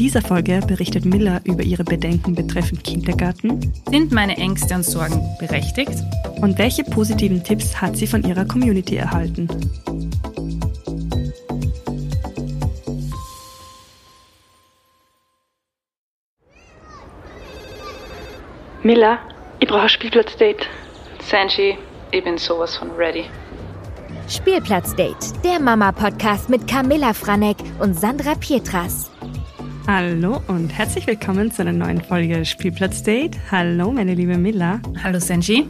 dieser Folge berichtet Miller über ihre Bedenken betreffend Kindergarten. Sind meine Ängste und Sorgen berechtigt? Und welche positiven Tipps hat sie von ihrer Community erhalten? Miller, ich brauche ein Spielplatzdate. Sanji, ich bin sowas von ready. Spielplatzdate, der Mama-Podcast mit Camilla Franek und Sandra Pietras. Hallo und herzlich willkommen zu einer neuen Folge Spielplatzdate. Hallo, meine liebe Milla. Hallo, Sanji.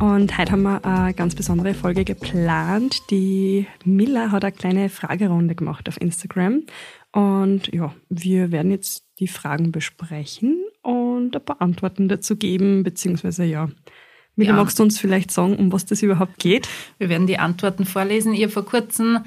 Und heute haben wir eine ganz besondere Folge geplant. Die Milla hat eine kleine Fragerunde gemacht auf Instagram. Und ja, wir werden jetzt die Fragen besprechen und ein paar Antworten dazu geben, beziehungsweise ja, Mila, ja. magst du uns vielleicht sagen, um was das überhaupt geht? Wir werden die Antworten vorlesen. Habe vor kurzem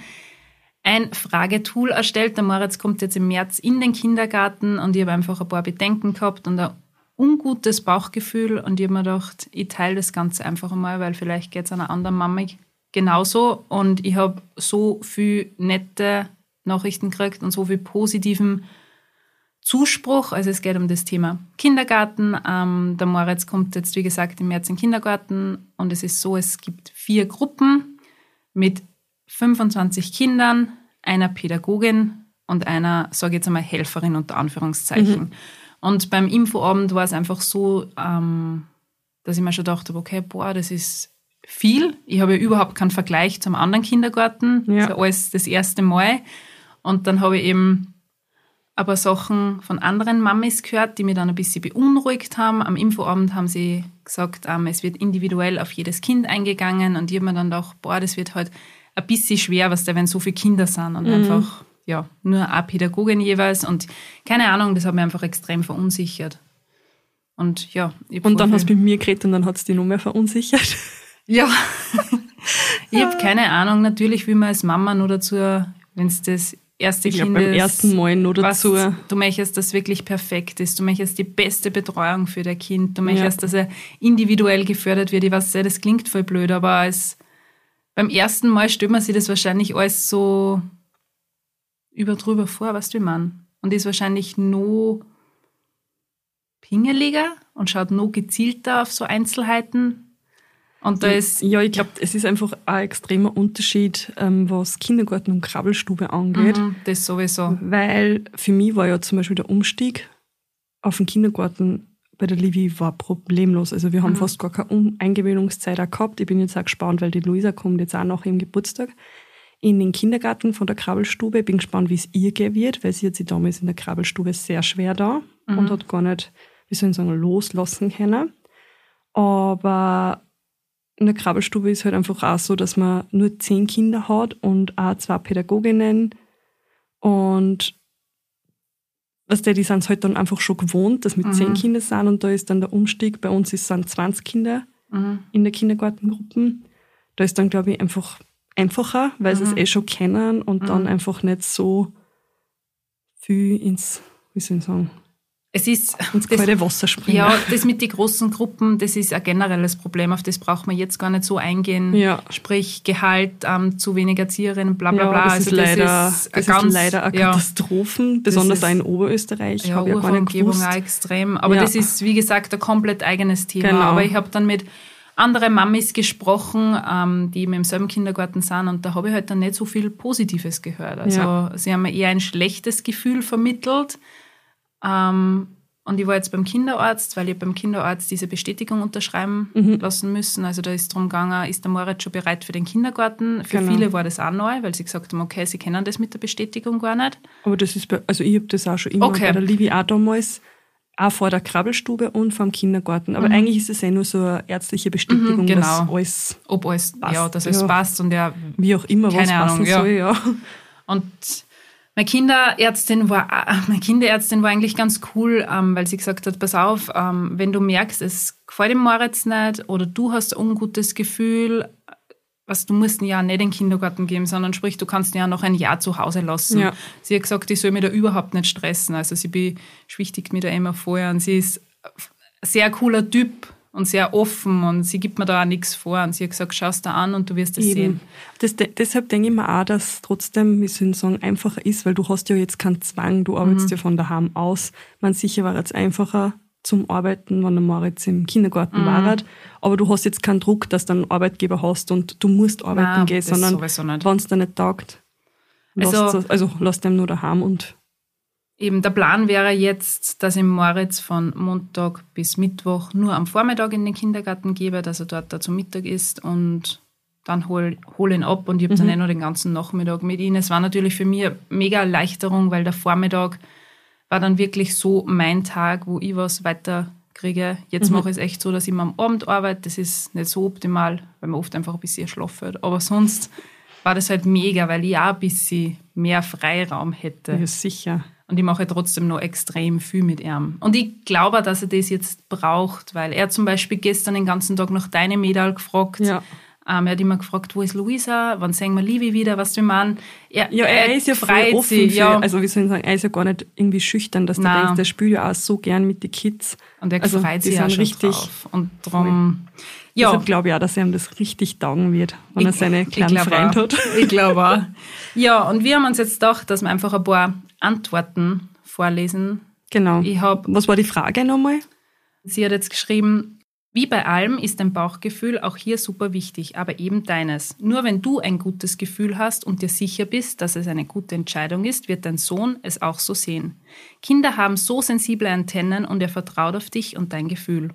ein Fragetool erstellt. Der Moritz kommt jetzt im März in den Kindergarten und ich habe einfach ein paar Bedenken gehabt und ein ungutes Bauchgefühl und ich habe mir gedacht, ich teile das Ganze einfach einmal, weil vielleicht geht es einer anderen Mama genauso und ich habe so viel nette Nachrichten gekriegt und so viel positiven Zuspruch. Also es geht um das Thema Kindergarten. Ähm, der Moritz kommt jetzt, wie gesagt, im März in den Kindergarten und es ist so, es gibt vier Gruppen mit 25 Kindern, einer Pädagogin und einer, sage ich jetzt einmal, Helferin unter Anführungszeichen. Mhm. Und beim Infoabend war es einfach so, ähm, dass ich mir schon dachte, okay, boah, das ist viel. Ich habe ja überhaupt keinen Vergleich zum anderen Kindergarten. Ja. Das ist alles das erste Mal. Und dann habe ich eben aber Sachen von anderen Mamis gehört, die mich dann ein bisschen beunruhigt haben. Am Infoabend haben sie gesagt, ähm, es wird individuell auf jedes Kind eingegangen und ich habe mir dann gedacht, boah, das wird halt ein bisschen schwer, was da, wenn so viele Kinder sind und mhm. einfach, ja, nur eine Pädagogin jeweils und keine Ahnung, das hat mich einfach extrem verunsichert. Und ja. Und dann hast du mit mir geredet und dann hat es dich noch mehr verunsichert. Ja. ich habe keine Ahnung, natürlich will man als Mama nur dazu, wenn es das erste ich Kind glaub, beim ist, ersten Mal nur dazu. Was, du möchtest, dass wirklich perfekt ist. Du möchtest die beste Betreuung für dein Kind. Du möchtest, ja. dass er individuell gefördert wird. Ich weiß, das klingt voll blöd, aber als, beim ersten Mal stellt man sich das wahrscheinlich alles so über drüber vor, was du man. Und ist wahrscheinlich nur pingeliger und schaut noch gezielter auf so Einzelheiten, und da ist ja, ich glaube, es ist einfach ein extremer Unterschied, ähm, was Kindergarten und Krabbelstube angeht. Mhm, das sowieso. Weil für mich war ja zum Beispiel der Umstieg auf den Kindergarten bei der Livi war problemlos. Also wir haben mhm. fast gar keine Eingewöhnungszeit gehabt. Ich bin jetzt auch gespannt, weil die Luisa kommt jetzt auch nach ihrem Geburtstag in den Kindergarten von der Krabbelstube. Ich bin gespannt, wie es ihr gehen wird, weil sie hat sich damals in der Krabbelstube sehr schwer da mhm. und hat gar nicht, wie soll ich sagen, loslassen können. Aber in der Krabbelstube ist halt einfach auch so, dass man nur zehn Kinder hat und auch zwei Pädagoginnen. Und was der, die sind es halt dann einfach schon gewohnt, dass mit mhm. zehn Kindern sind und da ist dann der Umstieg. Bei uns ist sind 20 Kinder mhm. in der Kindergartengruppe. Da ist dann, glaube ich, einfach einfacher, weil mhm. sie es eh schon kennen und dann mhm. einfach nicht so viel ins, wie soll ich sagen, es ist ins kalte Wasser springen. Ja, das mit den großen Gruppen, das ist ein generelles Problem, auf das braucht man jetzt gar nicht so eingehen. Ja. Sprich Gehalt, ähm, zu wenig Erzieherinnen, bla bla bla. Ja, das also ist leider, das ist, das ganz, ist leider eine Katastrophen, besonders auch in Oberösterreich. Ja, habe ich gar nicht gewusst. auch extrem. Aber das ist, wie gesagt, ein komplett eigenes Thema. Genau. Aber ich habe dann mit anderen Mamis gesprochen, ähm, die im selben Kindergarten sind und da habe ich halt dann nicht so viel Positives gehört. Also ja. sie haben mir eher ein schlechtes Gefühl vermittelt ähm, und ich war jetzt beim Kinderarzt, weil ich beim Kinderarzt diese Bestätigung unterschreiben mhm. lassen müssen. Also da ist darum gegangen, ist der Moritz schon bereit für den Kindergarten? Für genau. viele war das auch neu, weil sie gesagt haben, okay, sie kennen das mit der Bestätigung gar nicht. Aber das ist, bei, also ich habe das auch schon immer okay. bei der Livi auch damals, auch vor der Krabbelstube und vor dem Kindergarten. Aber mhm. eigentlich ist es ja nur so eine ärztliche Bestätigung, mhm, genau. dass alles Ob alles, passt. Ja, dass es ja. passt und ja, wie auch immer keine was Ahnung, passen ja. soll, ja. Und meine Kinderärztin war, äh, meine Kinderärztin war eigentlich ganz cool, ähm, weil sie gesagt hat, pass auf, ähm, wenn du merkst, es gefällt dem Moritz nicht oder du hast ein ungutes Gefühl, was du musst ihn ja nicht in den Kindergarten geben, sondern sprich, du kannst ihn ja noch ein Jahr zu Hause lassen. Ja. Sie hat gesagt, ich soll mich da überhaupt nicht stressen. Also sie beschwichtigt mich da immer vorher und sie ist ein sehr cooler Typ und sehr offen und sie gibt mir da auch nichts vor und sie hat gesagt, schau es da an und du wirst es sehen. Das, deshalb denke ich mir auch, dass trotzdem, wie soll ich sagen, einfacher ist, weil du hast ja jetzt keinen Zwang, du arbeitest mhm. ja von daheim aus. Man sicher war jetzt einfacher zum Arbeiten, wenn der Moritz im Kindergarten mhm. war. Aber du hast jetzt keinen Druck, dass du einen Arbeitgeber hast und du musst arbeiten Nein, gehen, sondern wenn es dir nicht taugt, also, also lass dem nur daheim und Eben der Plan wäre jetzt, dass ich Moritz von Montag bis Mittwoch nur am Vormittag in den Kindergarten gebe, dass er dort da zum Mittag ist und dann hol, hol ihn ab und ich habe mhm. dann eh noch den ganzen Nachmittag mit ihm. Es war natürlich für mich eine mega Erleichterung, weil der Vormittag war dann wirklich so mein Tag, wo ich was weiterkriege. Jetzt mhm. mache ich es echt so, dass ich immer am Abend arbeite. Das ist nicht so optimal, weil man oft einfach ein bisschen schlafen wird. Aber sonst war das halt mega, weil ich auch ein bisschen mehr Freiraum hätte. Ja, sicher. Und ich mache trotzdem noch extrem viel mit ihm. Und ich glaube, dass er das jetzt braucht, weil er zum Beispiel gestern den ganzen Tag nach deine Mädel gefragt. Ja. Ähm, er hat immer gefragt, wo ist Luisa? Wann sehen wir Livi wieder? Was du meinst? Er, ja, er, er ist ja frei offen. Für, ja. Also wie soll ich sagen, er ist ja gar nicht irgendwie schüchtern, dass der denkt, der spielt ja auch so gern mit den Kids. Und er also, freut sich ja schon richtig drauf. Und darum... Ja. Deshalb glaube ich auch, dass er ihm das richtig taugen wird, wenn ich, er seine kleinen Freunde hat. Ich glaube auch. Ja, und wir haben uns jetzt gedacht, dass wir einfach ein paar Antworten vorlesen. Genau. Ich hab, Was war die Frage nochmal? Sie hat jetzt geschrieben, wie bei allem ist dein Bauchgefühl auch hier super wichtig, aber eben deines. Nur wenn du ein gutes Gefühl hast und dir sicher bist, dass es eine gute Entscheidung ist, wird dein Sohn es auch so sehen. Kinder haben so sensible Antennen und er vertraut auf dich und dein Gefühl.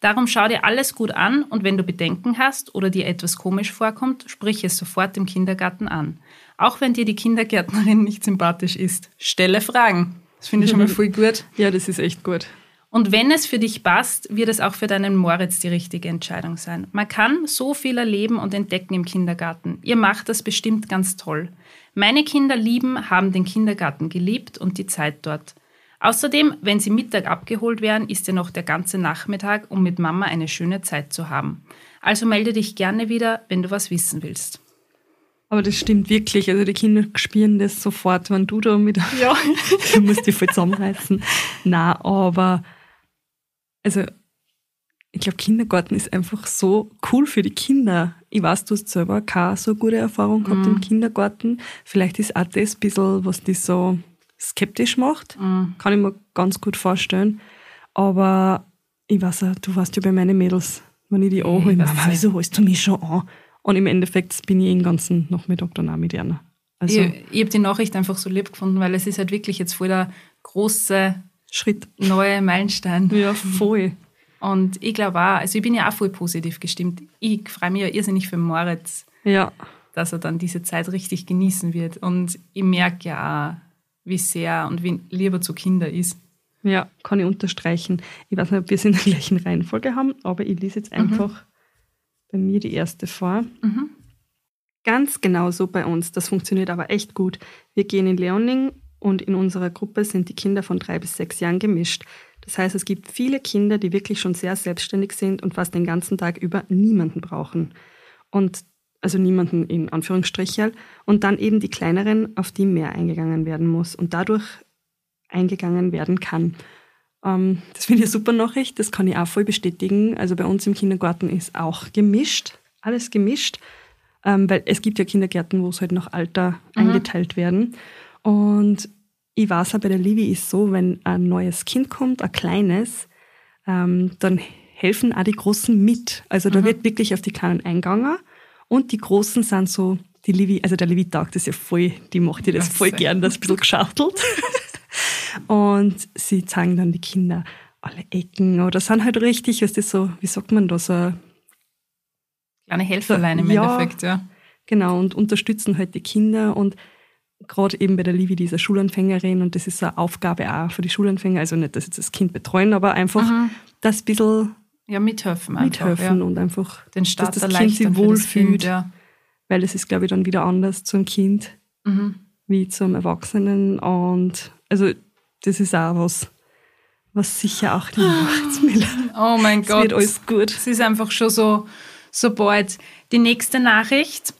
Darum schau dir alles gut an und wenn du Bedenken hast oder dir etwas komisch vorkommt, sprich es sofort im Kindergarten an. Auch wenn dir die Kindergärtnerin nicht sympathisch ist, stelle Fragen. Das finde ich schon mal voll gut. Ja, das ist echt gut. Und wenn es für dich passt, wird es auch für deinen Moritz die richtige Entscheidung sein. Man kann so viel erleben und entdecken im Kindergarten. Ihr macht das bestimmt ganz toll. Meine Kinder lieben, haben den Kindergarten geliebt und die Zeit dort. Außerdem, wenn sie Mittag abgeholt werden, ist ja noch der ganze Nachmittag, um mit Mama eine schöne Zeit zu haben. Also melde dich gerne wieder, wenn du was wissen willst. Aber das stimmt wirklich. Also die Kinder spüren das sofort, wenn du da mit. Ja. du musst dich voll zusammenreißen. Na, aber also ich glaube, Kindergarten ist einfach so cool für die Kinder. Ich weiß, du hast selber keine so gute Erfahrung gehabt mhm. im Kindergarten. Vielleicht ist auch das ein bisschen, was dich so skeptisch macht. Mhm. Kann ich mir ganz gut vorstellen. Aber ich weiß auch, du warst ja bei meinen Mädels, wenn ich die anhole, Mama, wieso holst du mich schon an? Und im Endeffekt bin ich den ganzen Nachmittag dann auch mit ihr. Also, ich, ich habe die Nachricht einfach so lieb gefunden, weil es ist halt wirklich jetzt voll der große Schritt. Neue Meilenstein. Ja, voll. Und ich glaube auch, also ich bin ja auch voll positiv gestimmt. Ich freue mich ja irrsinnig für Moritz, ja. dass er dann diese Zeit richtig genießen wird. Und ich merke ja auch, wie sehr und wie lieber zu Kinder ist. Ja, kann ich unterstreichen. Ich weiß nicht, ob wir es in der gleichen Reihenfolge haben, aber ich lese jetzt mhm. einfach mhm. bei mir die erste vor. Mhm. Ganz genau so bei uns. Das funktioniert aber echt gut. Wir gehen in Leoning und in unserer Gruppe sind die Kinder von drei bis sechs Jahren gemischt. Das heißt, es gibt viele Kinder, die wirklich schon sehr selbstständig sind und fast den ganzen Tag über niemanden brauchen. Und also niemanden in Anführungsstrichen. Und dann eben die kleineren, auf die mehr eingegangen werden muss und dadurch eingegangen werden kann. Ähm, das finde ich eine super Nachricht, das kann ich auch voll bestätigen. Also bei uns im Kindergarten ist auch gemischt, alles gemischt, ähm, weil es gibt ja Kindergärten, wo es halt nach Alter mhm. eingeteilt werden. Und ich weiß auch bei der Livi ist so, wenn ein neues Kind kommt, ein kleines, ähm, dann helfen auch die Großen mit. Also da mhm. wird wirklich auf die Kleinen eingegangen. Und die Großen sind so, die Livi, also der Livi taugt das ja voll, die macht ja das voll gern, das ein bisschen geschachtelt. und sie zeigen dann die Kinder alle Ecken oder sind halt richtig, was das so, wie sagt man da, so kleine Helferlein im ja, Endeffekt, ja. Genau, und unterstützen halt die Kinder und gerade eben bei der Livi, dieser Schulanfängerin, und das ist eine Aufgabe auch für die Schulanfänger, also nicht, dass jetzt das Kind betreuen, aber einfach mhm. das ein bisschen ja, mithelfen. Einfach, mithelfen ja. und einfach, Den Start dass das Kind sich wohlfühlt. Ja. Weil es ist, glaube ich, dann wieder anders zum Kind mhm. wie zum Erwachsenen. Und also das ist auch was, was sicher auch die Weihnachtsmiller. Oh mein Gott. wird alles gut. Es ist einfach schon so, so bald. Die nächste Nachricht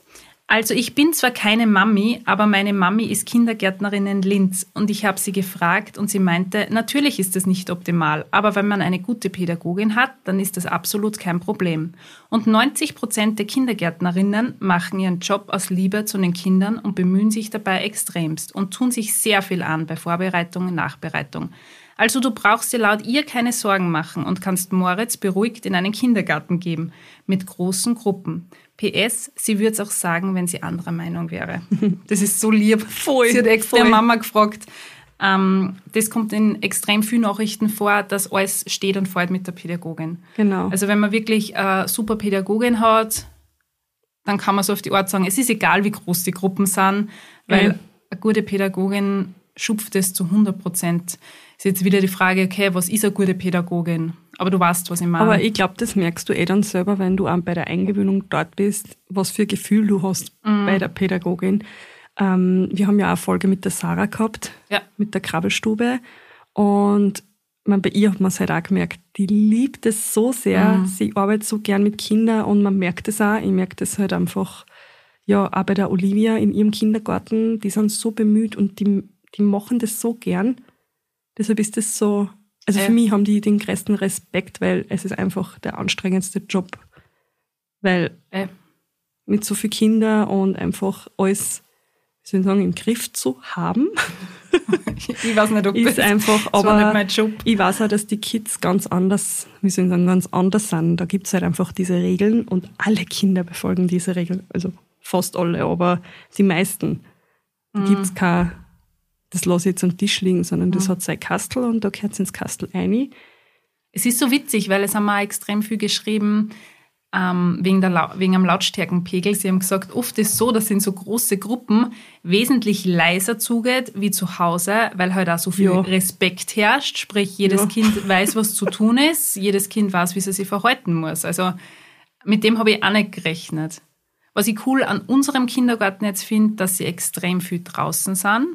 Also ich bin zwar keine Mami, aber meine Mami ist Kindergärtnerin in Linz und ich habe sie gefragt und sie meinte, natürlich ist das nicht optimal, aber wenn man eine gute Pädagogin hat, dann ist das absolut kein Problem. Und 90 Prozent der Kindergärtnerinnen machen ihren Job aus Liebe zu den Kindern und bemühen sich dabei extremst und tun sich sehr viel an bei Vorbereitung und Nachbereitung. Also du brauchst dir laut ihr keine Sorgen machen und kannst Moritz beruhigt in einen Kindergarten geben, mit großen Gruppen. PS, sie würde es auch sagen, wenn sie anderer Meinung wäre. Das ist so lieb. Voll, sie hat extra voll. Mama gefragt. Ähm, das kommt in extrem vielen Nachrichten vor, dass alles steht und fällt mit der Pädagogin. Genau. Also wenn man wirklich eine super Pädagogin hat, dann kann man so auf die Art sagen, es ist egal, wie groß die Gruppen sind, weil Ja. eine gute Pädagogin schupft es zu 100 Prozent. Ist jetzt wieder die Frage, okay, was ist eine gute Pädagogin? Aber du weißt, was ich meine. Aber ich glaube, das merkst du eh dann selber, wenn du auch bei der Eingewöhnung dort bist, was für Gefühl du hast Mhm. bei der Pädagogin. Ähm, wir haben ja auch eine Folge mit der Sarah gehabt, Ja. mit der Krabbelstube. Und man, bei ihr hat man es halt auch gemerkt, die liebt es so sehr. Mhm. Sie arbeitet so gern mit Kindern und man merkt es auch. Ich merke das halt einfach, ja, auch bei der Olivia in ihrem Kindergarten. Die sind so bemüht und die, die machen das so gern. Deshalb ist das so, also für mich haben die den größten Respekt, weil es ist einfach der anstrengendste Job. Weil Äh, mit so vielen Kindern und einfach alles, wie soll ich sagen, im Griff zu haben, ich weiß nicht, ob ist das, einfach, das war nicht aber mein Job. ich weiß auch, dass die Kids ganz anders, wie soll ich sagen, ganz anders sind. Da gibt's halt einfach diese Regeln und alle Kinder befolgen diese Regeln. Also fast alle, aber die meisten. Da gibt's kein, das lasse ich jetzt am Tisch liegen, sondern das hat sein Kastel und da gehört ins Kastel rein. Es ist so witzig, weil es haben auch extrem viel geschrieben ähm, wegen, der wegen am Lautstärkenpegel. Sie haben gesagt, oft ist so, dass in so große Gruppen wesentlich leiser zugeht wie zu Hause, weil halt auch so viel Ja. Respekt herrscht. Sprich, jedes Ja. Kind weiß, was zu tun ist. Jedes Kind weiß, wie es sich verhalten muss. Also mit dem habe ich auch nicht gerechnet. Was ich cool an unserem Kindergarten jetzt finde, dass sie extrem viel draußen sind.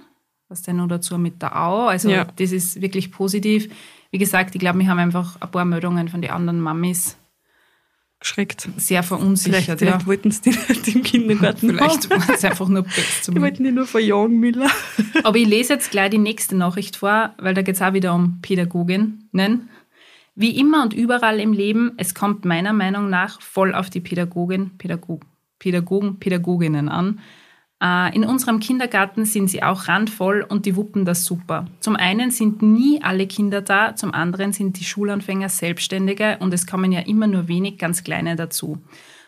Was denn nur dazu mit der Au. Also Ja. das ist wirklich positiv. Wie gesagt, ich glaube, wir haben einfach ein paar Meldungen von den anderen Mamis Geschreckt. sehr Vielleicht, verunsichert. vielleicht ja. wollten sie die nicht im Kindergarten Vielleicht haben. war es einfach nur Pest zu Die wollten die nur verjagen, Miller. Aber ich lese jetzt gleich die nächste Nachricht vor, weil da geht es auch wieder um Pädagoginnen. Wie immer und überall im Leben, es kommt meiner Meinung nach voll auf die Pädagogin, Pädagog, Pädagogen, Pädagoginnen an. Äh, In unserem Kindergarten sind sie auch randvoll und die wuppen das super. Zum einen sind nie alle Kinder da, zum anderen sind die Schulanfänger Selbstständige und es kommen ja immer nur wenig ganz Kleine dazu.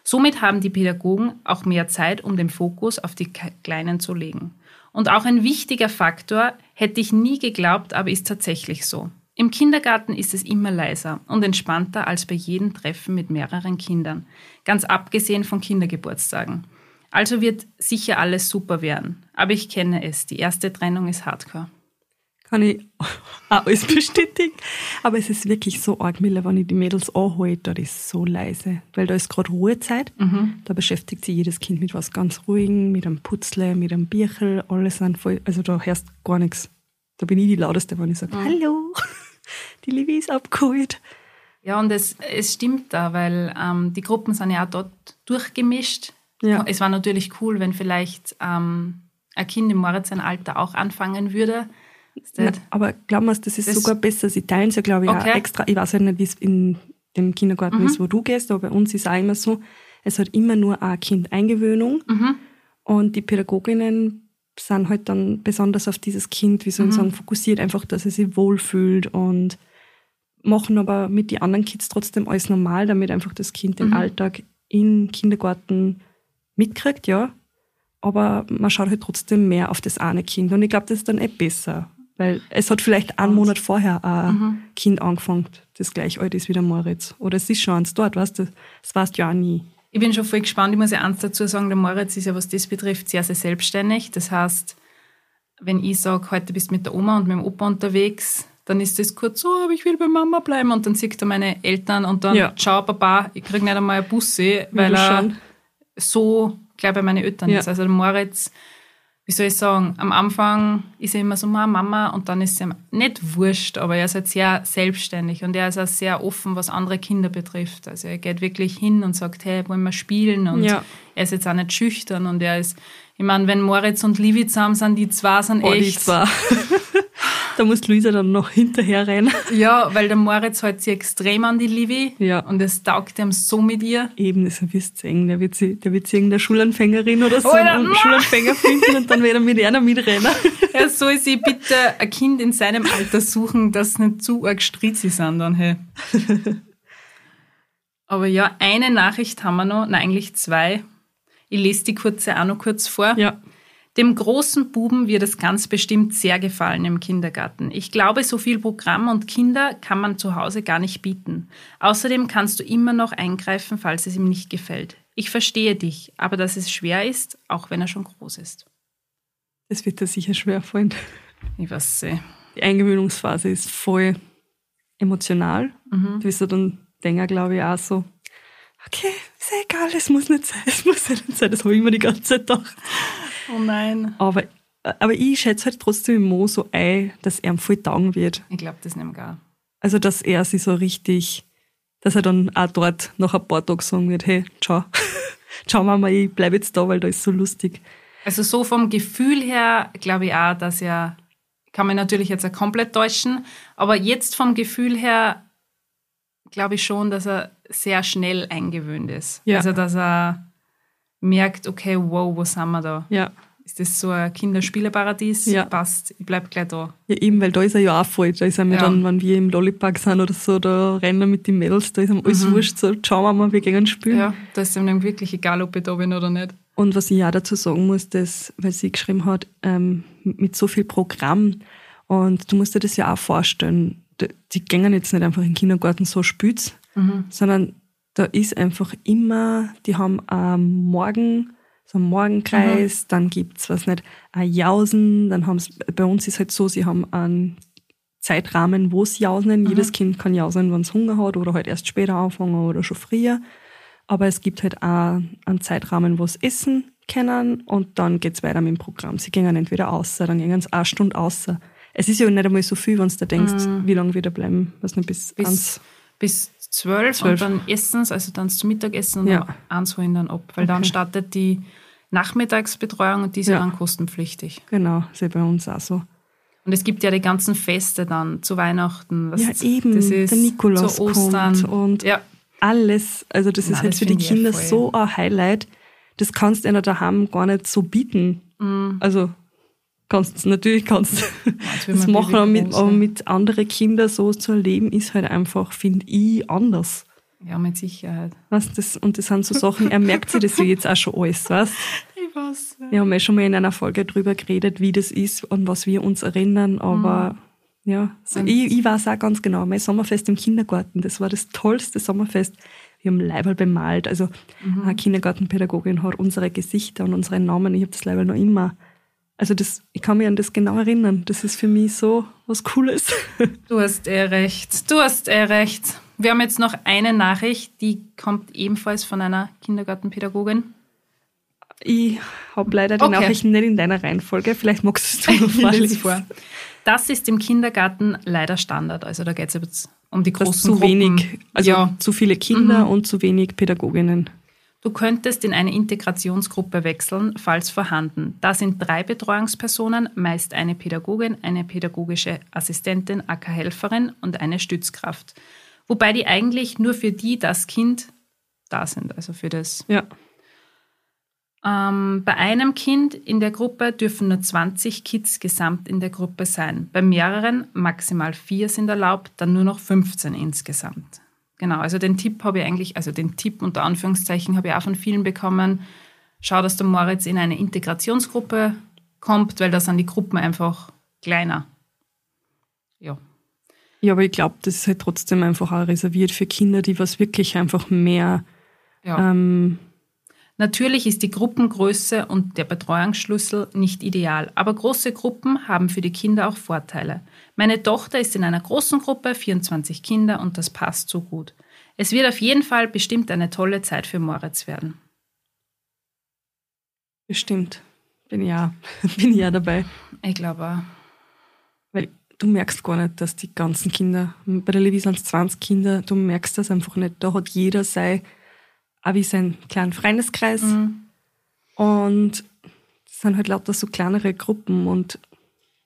Somit haben die Pädagogen auch mehr Zeit, um den Fokus auf die Kleinen zu legen. Und auch ein wichtiger Faktor, hätte ich nie geglaubt, aber ist tatsächlich so. Im Kindergarten ist es immer leiser und entspannter als bei jedem Treffen mit mehreren Kindern, ganz abgesehen von Kindergeburtstagen. Also wird sicher alles super werden. Aber ich kenne es, die erste Trennung ist hardcore. Kann ich auch alles bestätigen. Aber es ist wirklich so arg, Miller, wenn ich die Mädels anhole, da ist so leise. Weil da ist gerade Ruhezeit. Da beschäftigt sich jedes Kind mit was ganz Ruhigem, mit einem Putzle, mit einem Bierchen, alles sind voll, also da hörst gar nichts. Da bin ich die Lauteste, wenn ich sage, hallo, die Livi ist abgeholt. Ja, und es, es stimmt da, weil ähm, die Gruppen sind ja auch dort durchgemischt. Ja. Es war natürlich cool, wenn vielleicht ähm, ein Kind im Moritz sein Alter auch anfangen würde. Na, aber glauben wir, das ist Das- sogar besser. Sie teilen es ja, glaube ich, Okay. auch extra. Ich weiß ja nicht, wie es in dem Kindergarten ist, wo du gehst, aber bei uns ist auch immer so, es hat immer nur ein Kind Eingewöhnung Mhm. und die Pädagoginnen sind halt dann besonders auf dieses Kind, wie soll ich sagen, fokussiert, einfach, dass es sich wohlfühlt und machen aber mit den anderen Kids trotzdem alles normal, damit einfach das Kind den Alltag im Kindergarten mitkriegt, ja. Aber man schaut halt trotzdem mehr auf das eine Kind. Und ich glaube, das ist dann eh besser. Weil es hat vielleicht einen Monat vorher ein Kind angefangen, das gleich alt ist wie der Moritz. Oder es ist schon eins dort, weißt du? Das weißt du ja auch nie. Ich bin schon voll gespannt. Ich muss ja eins dazu sagen, der Moritz ist ja, was das betrifft, sehr, sehr selbstständig. Das heißt, wenn ich sage, heute bist du mit der Oma und mit dem Opa unterwegs, dann ist das kurz so, aber ich will bei Mama bleiben. Und dann sieht er meine Eltern und dann, Ja. ciao Papa, ich kriege nicht einmal eine Busse, weil er schon. So gleich bei meinen Eltern Ja. ist. Also der Moritz wie soll ich sagen, am Anfang ist er immer so, Mama, und dann ist ihm nicht wurscht, aber er ist halt sehr selbstständig und er ist auch sehr offen, was andere Kinder betrifft. Also er geht wirklich hin und sagt, hey, wollen wir spielen? Und Ja. er ist jetzt auch nicht schüchtern und er ist, ich meine, wenn Moritz und Livi zusammen sind, die zwei sind Oh, die echt. zwei. da muss Luisa dann noch hinterher rennen. Ja, weil der Moritz hält sich extrem an die Livi Ja. und es taugt ihm so mit ihr. Eben, das wirst du sehen. Der wird, sie, der wird sie irgendeine Schulanfängerin oder so Alter, einen! Schulanfänger finden und dann wird er mit einer mitrennen. Er soll sich bitte ein Kind in seinem Alter suchen, das nicht zu arg stritzi sind dann, hey. Aber ja, eine Nachricht haben wir noch, nein, eigentlich zwei. Ich lese die kurze auch noch kurz vor. Ja. Dem großen Buben wird es ganz bestimmt sehr gefallen im Kindergarten. Ich glaube, so viel Programm und Kinder kann man zu Hause gar nicht bieten. Außerdem kannst du immer noch eingreifen, falls es ihm nicht gefällt. Ich verstehe dich, aber dass es schwer ist, auch wenn er schon groß ist. Das wird dir sicher schwer fallen. Ich weiß nicht. Die Eingewöhnungsphase ist voll emotional. Mhm. Du wirst ja dann denken, glaube ich, auch so, okay, ist ja egal, es muss nicht sein, es muss ja nicht sein. Das habe ich immer die ganze Zeit gedacht. Oh nein. Aber, aber ich schätze halt trotzdem im Mo so ein, dass er ihm voll taugen wird. Ich glaube das nicht gar. Also, dass er sich so richtig, dass er dann auch dort nach ein paar Tagen sagen wird, hey, ciao. ciao Mama, ich bleibe jetzt da, weil da ist so lustig. Also so vom Gefühl her glaube ich auch, dass er, kann man natürlich jetzt auch komplett täuschen, aber jetzt vom Gefühl her glaube ich schon, dass er sehr schnell eingewöhnt ist. Ja. Also dass er merkt, okay, wow, wo sind wir da? Ja. Ist das so ein Kinderspieleparadies? Ja. Passt, ich bleib gleich da. Ja, eben, weil da ist er ja auch voll. Da ist er mir Ja. dann, wenn wir im Lollipark sind oder so, da rennen wir mit den Mädels, da ist ihm alles wurscht, so, ciao Mama, wir gehen spielen. Mhm. Ja, da ist ihm dann wirklich egal, ob ich da bin oder nicht. Und was ich auch dazu sagen muss, dass, weil sie geschrieben hat, ähm, mit so viel Programm, und du musst dir das ja auch vorstellen, die, die gehen jetzt nicht einfach in den Kindergarten so spütz, sondern da ist einfach immer, die haben am Morgen, so einen Morgenkreis, dann gibt's was nicht, ein Jausen, dann haben bei uns ist halt so, sie haben einen Zeitrahmen, wo sie jausen. Jedes Kind kann jausen, wenn es Hunger hat oder halt erst später anfangen oder schon früher. Aber es gibt halt auch einen Zeitrahmen, wo sie essen können und dann geht's weiter mit dem Programm. Sie gehen entweder außer, dann gehen sie eine Stunde außer. Es ist ja nicht einmal so viel, wenn du da denkst, wie lange wir da bleiben, was nicht bis, Bis, eins. Bis zwölf, Zwölf. und dann essen sie, also dann zum Mittagessen und Ja. dann eins holen dann ab. Weil dann Okay. startet die Nachmittagsbetreuung und die ist ja dann kostenpflichtig. Genau, ist ja bei uns auch so. Und es gibt ja die ganzen Feste dann zu Weihnachten. Was Ja, eben, Das ist der Nikolaus zu Ostern. kommt und ja, alles, also das Nein, ist halt für die Kinder so ein Highlight, das kannst du einer daheim gar nicht so bieten. Mhm. Also kannst natürlich kannst will das machen, aber mit, aber ja. mit anderen Kindern so zu erleben, ist halt einfach, finde ich, anders. ja, mit Sicherheit. Weißt, das, und das sind so Sachen, er merkt sich das ja jetzt auch schon alles, weißt Ich weiß. Wir haben ja schon mal in einer Folge drüber geredet, wie das ist, an was wir uns erinnern, aber ja, so, Und- ich, ich weiß auch ganz genau, mein Sommerfest im Kindergarten, das war das tollste Sommerfest. Wir haben Leiberl bemalt, also eine Kindergartenpädagogin hat unsere Gesichter und unsere Namen, ich habe das Leiberl noch immer. Also das, ich kann mich an das genau erinnern. Das ist für mich so was Cooles. Du hast eh recht. Du hast eh recht. Wir haben jetzt noch eine Nachricht, die kommt ebenfalls von einer Kindergartenpädagogin. Ich habe leider die Okay. Nachrichten nicht in deiner Reihenfolge. Vielleicht magst du es noch vor. Das ist im Kindergarten leider Standard. Also da geht es jetzt um die großen zu Gruppen. wenig, also ja, zu viele Kinder und zu wenig Pädagoginnen. Du könntest in eine Integrationsgruppe wechseln, falls vorhanden. Da sind drei Betreuungspersonen, meist eine Pädagogin, eine pädagogische Assistentin, aka Helferin und eine Stützkraft. Wobei die eigentlich nur für die das Kind da sind, also für das. Ja. Ähm, bei einem Kind in der Gruppe dürfen nur 20 Kids gesamt in der Gruppe sein. Bei mehreren, maximal vier sind erlaubt, dann nur noch 15 insgesamt. Genau, also den Tipp habe ich eigentlich, also den Tipp unter Anführungszeichen habe ich auch von vielen bekommen. Schau, dass der Moritz in eine Integrationsgruppe kommt, weil da sind die Gruppen einfach kleiner. Ja. Ja, aber ich glaube, das ist halt trotzdem einfach auch reserviert für Kinder, die was wirklich einfach mehr ja. ähm, Natürlich ist die Gruppengröße und der Betreuungsschlüssel nicht ideal, aber große Gruppen haben für die Kinder auch Vorteile. Meine Tochter ist in einer großen Gruppe, 24 Kinder, und das passt so gut. Es wird auf jeden Fall bestimmt eine tolle Zeit für Moritz werden. bestimmt. Bin ich ja, bin ja dabei. Ich glaube auch. Weil du merkst gar nicht, dass die ganzen Kinder, bei der Levi sind es 20 Kinder, du merkst das einfach nicht. Da hat jeder sein, auch wie sein kleinen Freundeskreis. Mhm. Und es sind halt lauter so kleinere Gruppen und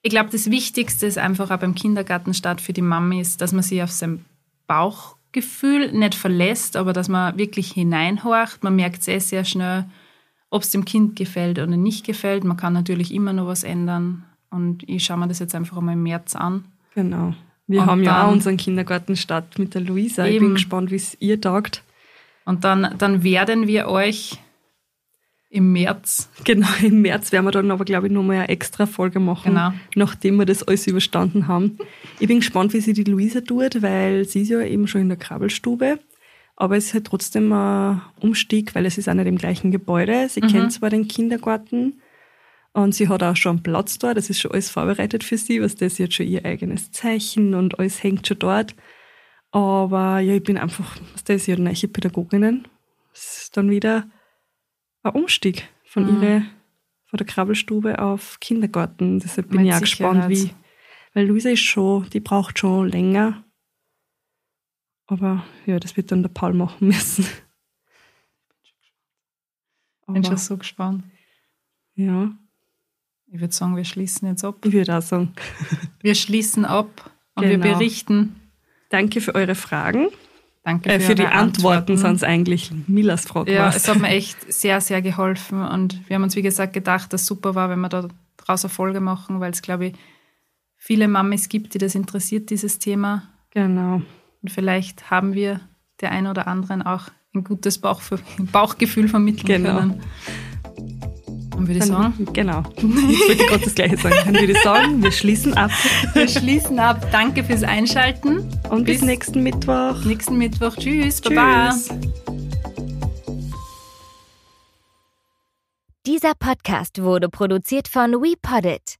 Ich glaube, das Wichtigste ist einfach auch beim Kindergartenstart für die Mami ist, dass man sich auf sein Bauchgefühl nicht verlässt, aber dass man wirklich hineinhorcht. Man merkt sehr, sehr schnell, ob es dem Kind gefällt oder nicht gefällt. Man kann natürlich immer noch was ändern. Und ich schaue mir das jetzt einfach einmal im März an. genau. Wir Und haben ja auch unseren Kindergartenstart mit der Luisa. Ich Eben. bin gespannt, wie es ihr taugt. Und dann, dann werden wir euch im März, Genau, im März werden wir dann aber, glaube ich, nochmal eine extra Folge machen, Genau. nachdem wir das alles überstanden haben. Ich bin gespannt, wie sie die Luisa tut, weil sie ist ja eben schon in der Krabbelstube. Aber es ist halt trotzdem ein Umstieg, weil es ist auch nicht im gleichen Gebäude. Sie kennt zwar den Kindergarten und sie hat auch schon einen Platz dort. Das ist schon alles vorbereitet für sie, was das jetzt schon ihr eigenes Zeichen und alles hängt schon dort. Aber ja, ich bin einfach, das ist ja neue Pädagoginnen. Das ist dann wieder ein Umstieg von Mhm. ihre, von der Krabbelstube auf Kindergarten. Deshalb bin Mit ich auch gespannt, Sicherheit. wie, weil Luisa ist schon, die braucht schon länger. Aber ja, das wird dann der Paul machen müssen. bin schon so gespannt. ja, Ich würde sagen, wir schließen jetzt ab. ich würde auch sagen, Wir schließen ab und wir Genau. berichten. Danke für eure Fragen. Danke Äh, für die Antworten sind es eigentlich Milas Frage. Ja, war's. es hat mir echt sehr, sehr geholfen. Und wir haben uns, wie gesagt, gedacht, dass es super war, wenn wir da draus eine Folge machen, weil es, glaube ich, viele Mamis gibt, die das interessiert, dieses Thema. Genau. Und vielleicht haben wir der einen oder anderen auch ein gutes Bauchgefühl vermitteln Genau. können. Und würde ich sagen, genau. Jetzt wollte ich gerade das Gleiche sagen. Dann würde ich sagen, wir schließen ab wir schließen ab. Danke fürs Einschalten. und bis, Bis nächsten Mittwoch. Nächsten Mittwoch. Tschüss. Baba. Tschüss. Dieser Podcast wurde produziert von WePoddit.